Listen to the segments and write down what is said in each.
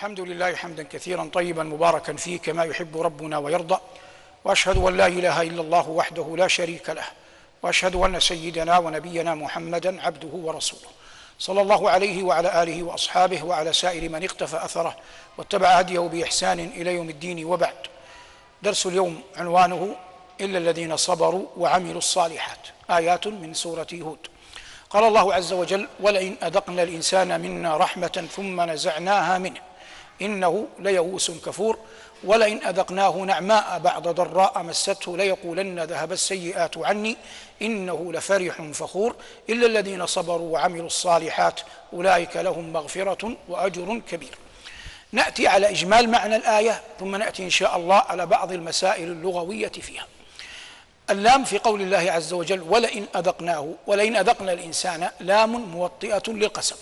الحمد لله حمدا كثيرا طيبا مباركا فيه كما يحب ربنا ويرضى وأشهد أن لا إله إلا الله وحده لا شريك له وأشهد أن سيدنا ونبينا محمدا عبده ورسوله. صلى الله عليه وعلى آله وأصحابه وعلى سائر من اقتفى أثره واتبع هديه بإحسان إلى يوم الدين وبعد. درس اليوم عنوانه إلا الذين صبروا وعملوا الصالحات آيات من سورة هود. قال الله عز وجل ولئن أذقنا الإنسان منا رحمة ثم نزعناها منه إنه ليئوس كفور ولئن أذقناه نعماء بعد ضراء مسته ليقولن ذهب السيئات عني إنه لفرح فخور. إلا الذين صبروا وعملوا الصالحات أولئك لهم مغفرة وأجر كبير. نأتي على إجمال معنى الآية ثم نأتي إن شاء الله على بعض المسائل اللغوية فيها. اللام في قول الله عز وجل ولئن أذقناه ولئن أذقنا الإنسان لام موطئة للقسم.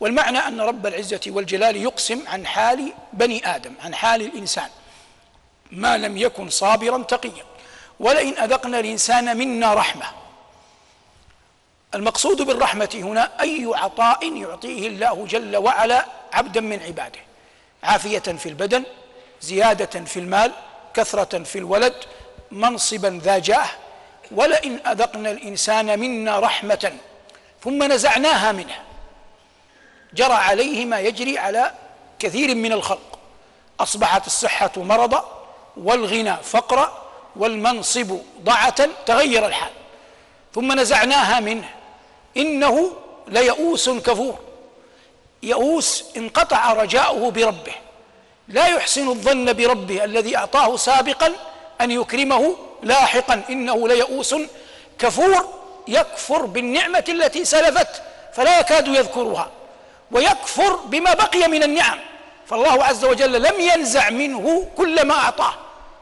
والمعنى أن رب العزة والجلال يقسم عن حال بني آدم عن حال الإنسان. ما لم يكن صابرا تقيا. ولئن أذقنا الإنسان منا رحمة. المقصود بالرحمة هنا أي عطاء يعطيه الله جل وعلا عبدا من عباده. عافية في البدن زيادة في المال كثرة في الولد منصبا ذا جاه. ولئن أذقنا الإنسان منا رحمة ثم نزعناها منه. جرى عليه ما يجري على كثير من الخلق. أصبحت الصحة مرضا والغنى فقرا والمنصب ضعة تغير الحال. ثم نزعناها منه. إنه ليئوس كفور. يئوس انقطع رجاؤه بربه. لا يحسن الظن بربه الذي أعطاه سابقا أن يكرمه لاحقا. إنه ليئوس كفور يكفر بالنعمة التي سلفت فلا يكاد يذكرها. ويكفر بما بقي من النعم. فالله عز وجل لم ينزع منه كل ما أعطاه.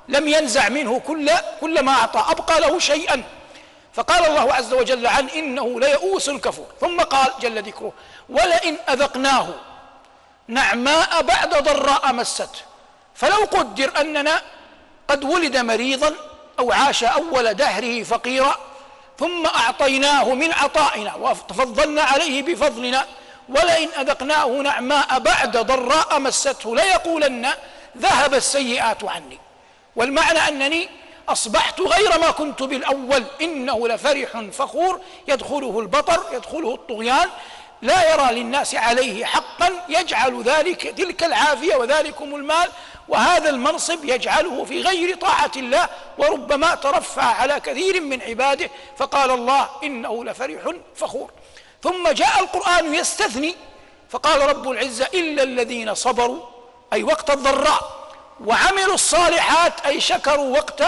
لم ينزع منه كل كل ما أعطاه. أبقى له شيئا. فقال الله عز وجل عن إنه ليئوس كفور ثم قال جل ذكره ولئن أذقناه نعماء بعد ضراء مسته. فلو قدر أننا قد ولد مريضا أو عاش أول دهره فقيرا ثم أعطيناه من عطائنا وتفضلنا عليه بفضلنا ولئن أذقناه نعماء بعد ضراء مسته ليقولن ذهب السيئات عني. والمعنى أنني أصبحت غير ما كنت بالأول. إنه لفرح فخور. يدخله البطر يدخله الطغيان. لا يرى للناس عليه حقا. يجعل ذلك تلك العافية وذلكم المال. وهذا المنصب يجعله في غير طاعة الله. وربما ترفع على كثير من عباده. فقال الله إنه لفرح فخور. ثم جاء القرآن يستثني فقال رب العزة إلا الذين صبروا أي وقت الضراء وعملوا الصالحات أي شكروا وقت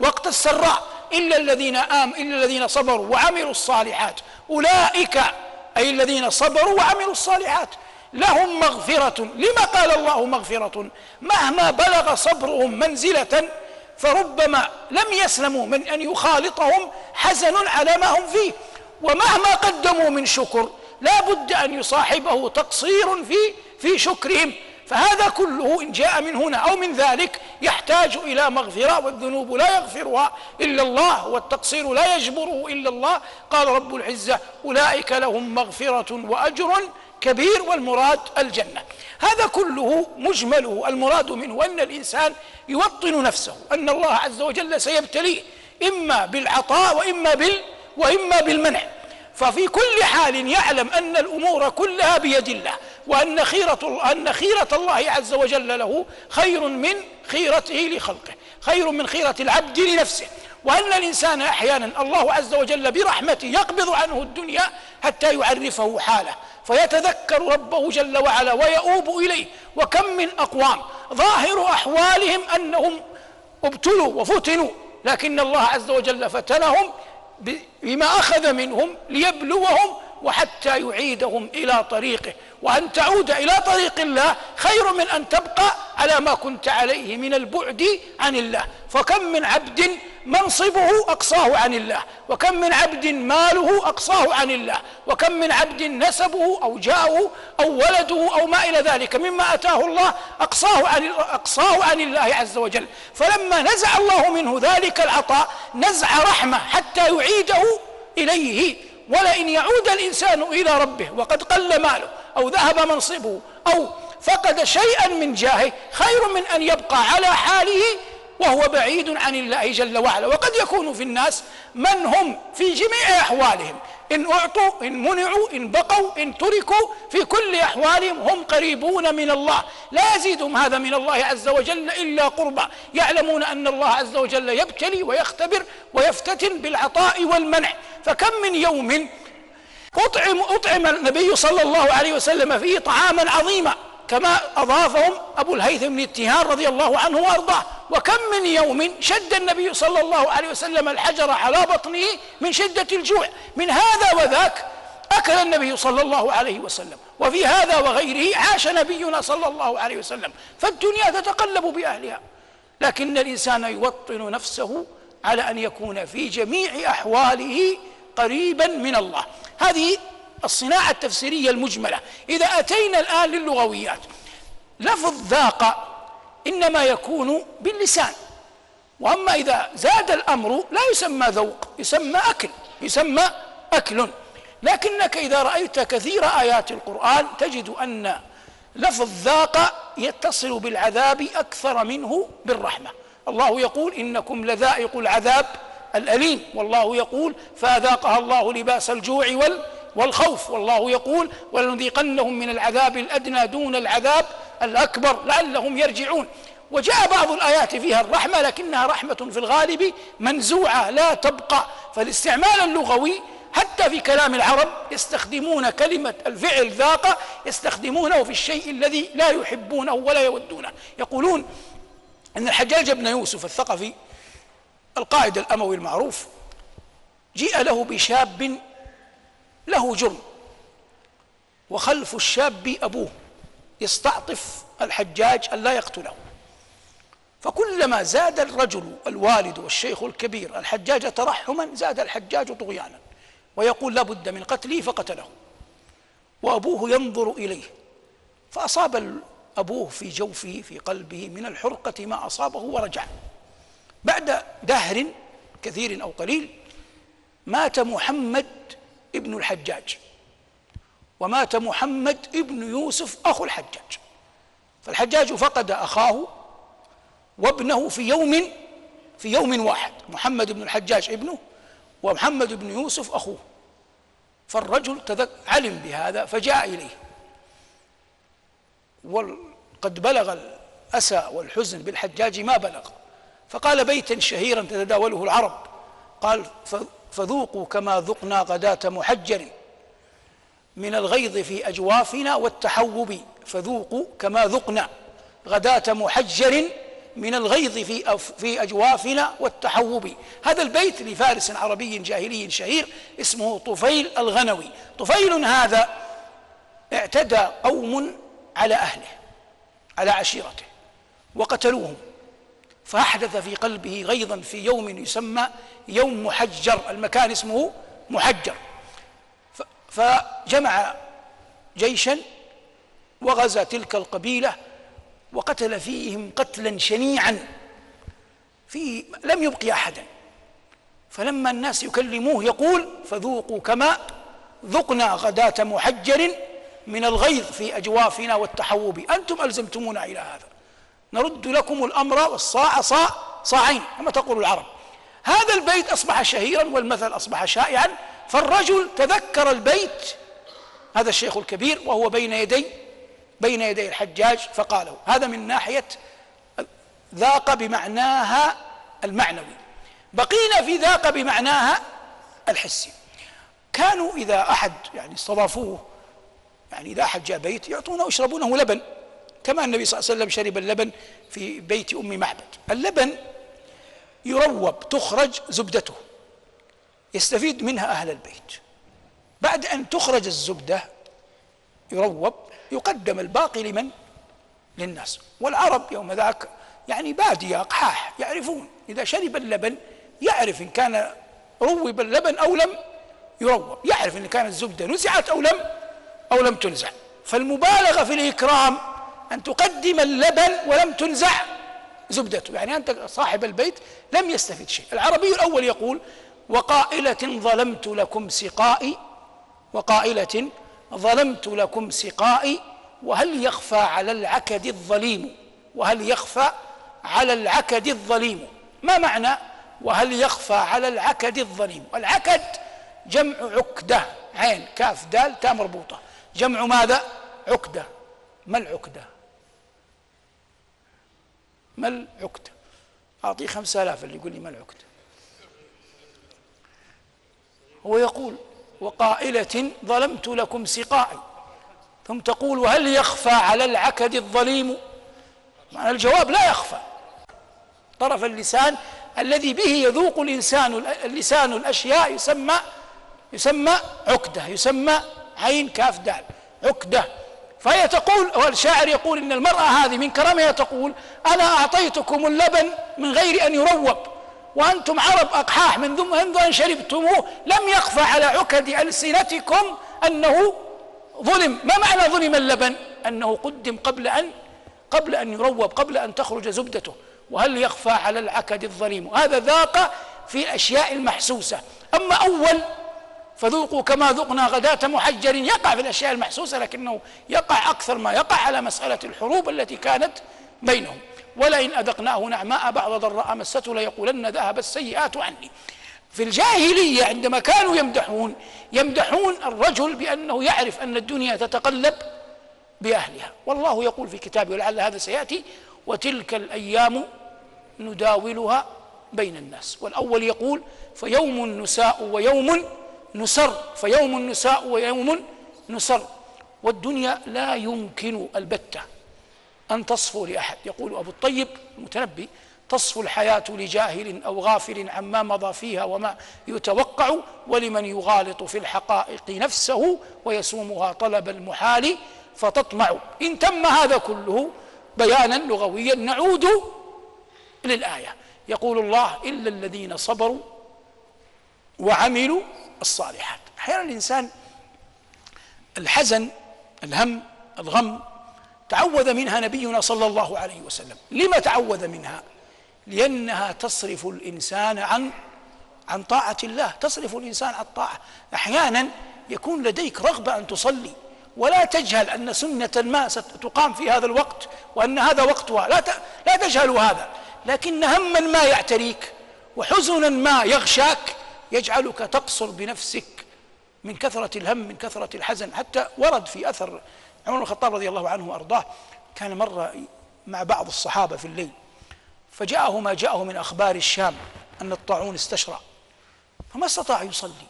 وقت السراء إلا الذين آم إلا الذين صبروا وعملوا الصالحات. أولئك أي الذين صبروا وعملوا الصالحات لهم مغفرة. لما قال الله مغفرة؟ مهما بلغ صبرهم منزلة فربما لم يسلموا من أن يخالطهم حزن على ما هم فيه. ومهما قدموا من شكر لا بد أن يصاحبه تقصير في في شكرهم. فهذا كله إن جاء من هنا أو من ذلك يحتاج إلى مغفرة والذنوب لا يغفرها إلا الله والتقصير لا يجبره إلا الله. قال رب العزة أولئك لهم مغفرة وأجر كبير والمراد الجنة. هذا كله مجمله. المراد منه أن الإنسان يوطن نفسه أن الله عز وجل سيبتليه إما بالعطاء وإما بال وإما بالمنع. ففي كل حال يعلم أن الأمور كلها بيد الله وأن خيرة أن خيرة الله عز وجل له خير من خيرته لخلقه خير من خيرة العبد لنفسه. وأن الإنسان أحيانا الله عز وجل برحمته يقبض عنه الدنيا حتى يعرفه حاله فيتذكر ربه جل وعلا ويؤوب إليه. وكم من أقوام ظاهر أحوالهم أنهم ابتلوا وفتنوا لكن الله عز وجل فتنهم بما أخذ منهم ليبلوهم وحتى يعيدهم إلى طريقه. وأن تعود إلى طريق الله خير من أن تبقى على ما كنت عليه من البعد عن الله. فكم من عبد منصبه أقصاه عن الله وكم من عبد ماله أقصاه عن الله وكم من عبد نسبه أو جاءه أو ولده أو ما إلى ذلك مما أتاه الله أقصاه عن أقصاه عن الله عز وجل. فلما نزع الله منه ذلك العطاء نزع رحمة حتى يعيده إليه. ولئن يعود الإنسان إلى ربه وقد قل ماله أو ذهب منصبه أو فقد شيئا من جاهه خير من أن يبقى على حاله وهو بعيد عن الله جل وعلا. وقد يكون في الناس من هم في جميع أحوالهم. إن أعطوا إن منعوا إن بقوا إن تركوا في كل أحوالهم هم قريبون من الله. لا يزيدهم هذا من الله عز وجل إلا قربا. يعلمون أن الله عز وجل يبتلي ويختبر ويفتتن بالعطاء والمنع. فكم من يوم أطعم أطعم النبي صلى الله عليه وسلم فيه طعاما عظيما. كما أضافهم أبو الهيثم بن التهان رضي الله عنه وأرضاه. وكم من يوم شد النبي صلى الله عليه وسلم الحجر على بطنه من شدة الجوع. من هذا وذاك أكل النبي صلى الله عليه وسلم. وفي هذا وغيره عاش نبينا صلى الله عليه وسلم. فالدنيا تتقلب بأهلها. لكن الإنسان يوطن نفسه على أن يكون في جميع أحواله قريبا من الله. هذه الصناعة التفسيرية المجملة. إذا أتينا الآن للغويات لفظ ذاق إنما يكون باللسان. وأما إذا زاد الأمر لا يسمى ذوق يسمى أكل يسمى أكل. لكنك إذا رأيت كثير آيات القرآن تجد أن لفظ ذاق يتصل بالعذاب أكثر منه بالرحمة. الله يقول إنكم لذائق العذاب الأليم. والله يقول فأذاقها الله لباس الجوع وال والخوف والله يقول ولنذيقنهم من العذاب الأدنى دون العذاب الأكبر لعلهم يرجعون. وجاء بعض الآيات فيها الرحمة لكنها رحمة في الغالب منزوعة لا تبقى. فالاستعمال اللغوي حتى في كلام العرب يستخدمون كلمة الفعل ذاق يستخدمونه في الشيء الذي لا يحبونه ولا يودونه. يقولون أن الحجاج بن يوسف الثقفي القائد الأموي المعروف جيء له بشاب له جرم. وخلف الشاب أبوه يستعطف الحجاج أن لا يقتله. فكلما زاد الرجل الوالد والشيخ الكبير الحجاج ترحما زاد الحجاج طغيانا. ويقول لا بد من قتله فقتله. وأبوه ينظر إليه. فأصاب أبوه في جوفه في قلبه من الحرقة ما أصابه ورجع. بعد دهر كثير أو قليل مات محمد ابن الحجاج. ومات محمد ابن يوسف أخو الحجاج. فالحجاج فقد أخاه وابنه في يوم في يوم واحد محمد بن الحجاج ابنه ومحمد بن يوسف أخوه. فالرجل علم بهذا فجاء إليه. وقد بلغ الأسى والحزن بالحجاج ما بلغ. فقال بيتا شهيرا تتداوله العرب. قال فذوقوا كما ذقنا غداة محجر من الغيظ في أجوافنا والتحوب. فذوقوا كما ذقنا غداة محجر من الغيظ في في أجوافنا والتحوب. هذا البيت لفارس عربي جاهلي شهير اسمه طفيل الغنوي. طفيل هذا اعتدى قوم على أهله على عشيرته وقتلوهم. فأحدث في قلبه غيظا في يوم يسمى يوم محجر. المكان اسمه محجر. فجمع جيشا وغزا تلك القبيلة وقتل فيهم قتلا شنيعا. في لم يبقي أحدا. فلما الناس يكلموه يقول فذوقوا كما ذقنا غداة محجر من الغيظ في أجوافنا والتحوب. أنتم ألزمتمونا إلى هذا. نرد لكم الأمر والصاع صاع صاعين كما تقول العرب. هذا البيت أصبح شهيرا والمثل أصبح شائعا. فالرجل تذكر البيت هذا الشيخ الكبير وهو بين يدي بين يدي الحجاج فقاله هذا من ناحية ذاق بمعناها المعنوي. بقينا في ذاق بمعناها الحسي. كانوا إذا أحد يعني استضافوه يعني إذا أحد جاء بيت يعطونه يشربونه لبن. كما النبي صلى الله عليه وسلم شرب اللبن في بيت أم معبد. اللبن يروب تخرج زبدته يستفيد منها أهل البيت. بعد أن تخرج الزبدة يروب يقدم الباقي لمن؟ للناس. والعرب يوم ذاك يعني بادية أقحاح يعرفون. إذا شرب اللبن يعرف إن كان روب اللبن أو لم يروب. يعرف إن كانت الزبدة نزعت أو لم أو لم تنزع. فالمبالغة في الإكرام أن تقدم اللبن ولم تنزع زبدته. يعني أنت صاحب البيت لم يستفد شيء. العربي الأول يقول وقائلة ظلمت لكم سقائي وقائلة ظلمت لكم سقائي وهل يخفى على العكد الظليم؟ وهل يخفى على العكد الظليم؟ ما معنى وهل يخفى على العكد الظليم؟ العكد جمع عكدة عين كاف دال تاء مربوطة جمع ماذا؟ عكدة. ما العكدة؟ ما العكدة أعطيه خمسة آلاف اللي يقول لي ما العكدة هو يقول وقائلة ظلمت لكم سقائي. ثم تقول وهل يخفى على العكد الظليم؟ معنى الجواب لا يخفى. طرف اللسان الذي به يذوق الإنسان اللسان الأشياء يسمى يسمى عقدة يسمى عين كاف دال. عقدة. فهي تقول والشاعر يقول إن المرأة هذه من كرمها تقول أنا أعطيتكم اللبن من غير أن يروب وأنتم عرب أقحاح من منذ أن شربتموه لم يخفى على عكد ألسنتكم أنه ظلم. ما معنى ظلم اللبن؟ أنه قدم قبل أن قبل أن يروب قبل أن تخرج زبدته. وهل يخفى على العكد الظليم؟ هذا ذاق في الأشياء المحسوسة. أما أول فذوقوا كما ذقنا غداة محجر يقع في الأشياء المحسوسة لكنه يقع أكثر ما يقع على مسألة الحروب التي كانت بينهم. ولئن أذقناه نعماء بعض ضراء مسته ليقولن ذهب السيئات عني. في الجاهلية عندما كانوا يمدحون يمدحون الرجل بأنه يعرف أن الدنيا تتقلب بأهلها. والله يقول في كتابه ولعل هذا سيأتي وتلك الأيام نداولها بين الناس والأول يقول فيوم نساء ويوم نسر فيوم نساء ويوم نسر والدنيا لا يمكن البتة أن تصفو لأحد. يقول أبو الطيب المتنبي تصفو الحياة لجاهل أو غافل عما مضى فيها وما يتوقع ولمن يغالط في الحقائق نفسه ويسومها طلب المحال فتطمع. إن تم هذا كله بيانا لغويا نعود للآية. يقول الله إلا الذين صبروا وعملوا الصالحات. أحيانا الإنسان الحزن الهم الغم تعوذ منها نبينا صلى الله عليه وسلم. لما تعوذ منها؟ لأنها تصرف الإنسان عن عن طاعة الله تصرف الإنسان عن الطاعة أحيانا يكون لديك رغبة أن تصلي ولا تجهل أن سنة ما ستقام في هذا الوقت وأن هذا وقتها. لا لا تجهل هذا لكن هما ما يعتريك وحزنا ما يغشاك يجعلك تقصر بنفسك من كثرة الهم من كثرة الحزن. حتى ورد في أثر عمر بن الخطاب رضي الله عنه وأرضاه كان مرة مع بعض الصحابة في الليل فجاءه ما جاءه من أخبار الشام أن الطاعون استشرى فما استطاع يصلي.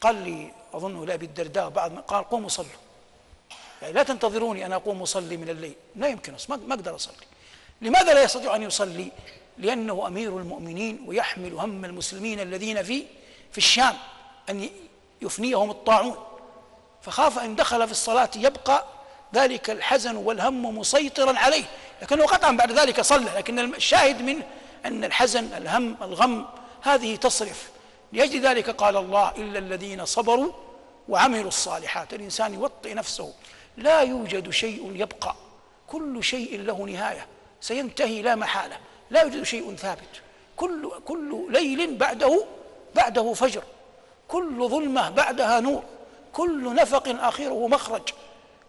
قال لي أظنه لأبي الدرداء بعض قال قوموا صلوا. يعني لا تنتظروني أنا أقوم أصلي من الليل. لا يمكن ما أقدر أصلي. لماذا لا يستطيع أن يصلي؟ لأنه أمير المؤمنين ويحمل هم المسلمين الذين في في الشام أن يفنيهم الطاعون. فخاف إن دخل في الصلاة يبقى ذلك الحزن والهم مسيطرا عليه. لكنه قطعا بعد ذلك صلى لكن الشاهد منه أن الحزن الهم الغم هذه تصرف. لأجل ذلك قال الله إلا الذين صبروا وعملوا الصالحات. الإنسان يوطئ نفسه. لا يوجد شيء يبقى. كل شيء له نهاية. سينتهي لا محالة. لا يوجد شيء ثابت. كل كل ليل بعده بعده فجر. كل ظلمة بعدها نور. كل نفق آخره مخرج.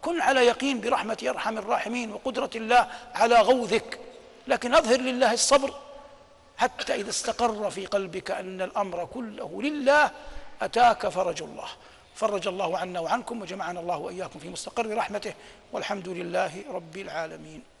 كن على يقين برحمة أرحم الراحمين وقدرة الله على غوثك. لكن أظهر لله الصبر. حتى إذا استقر في قلبك أن الأمر كله لله أتاك فرج الله. فرج الله عنا وعنكم وجمعنا الله وإياكم في مستقر رحمته. والحمد لله رب العالمين.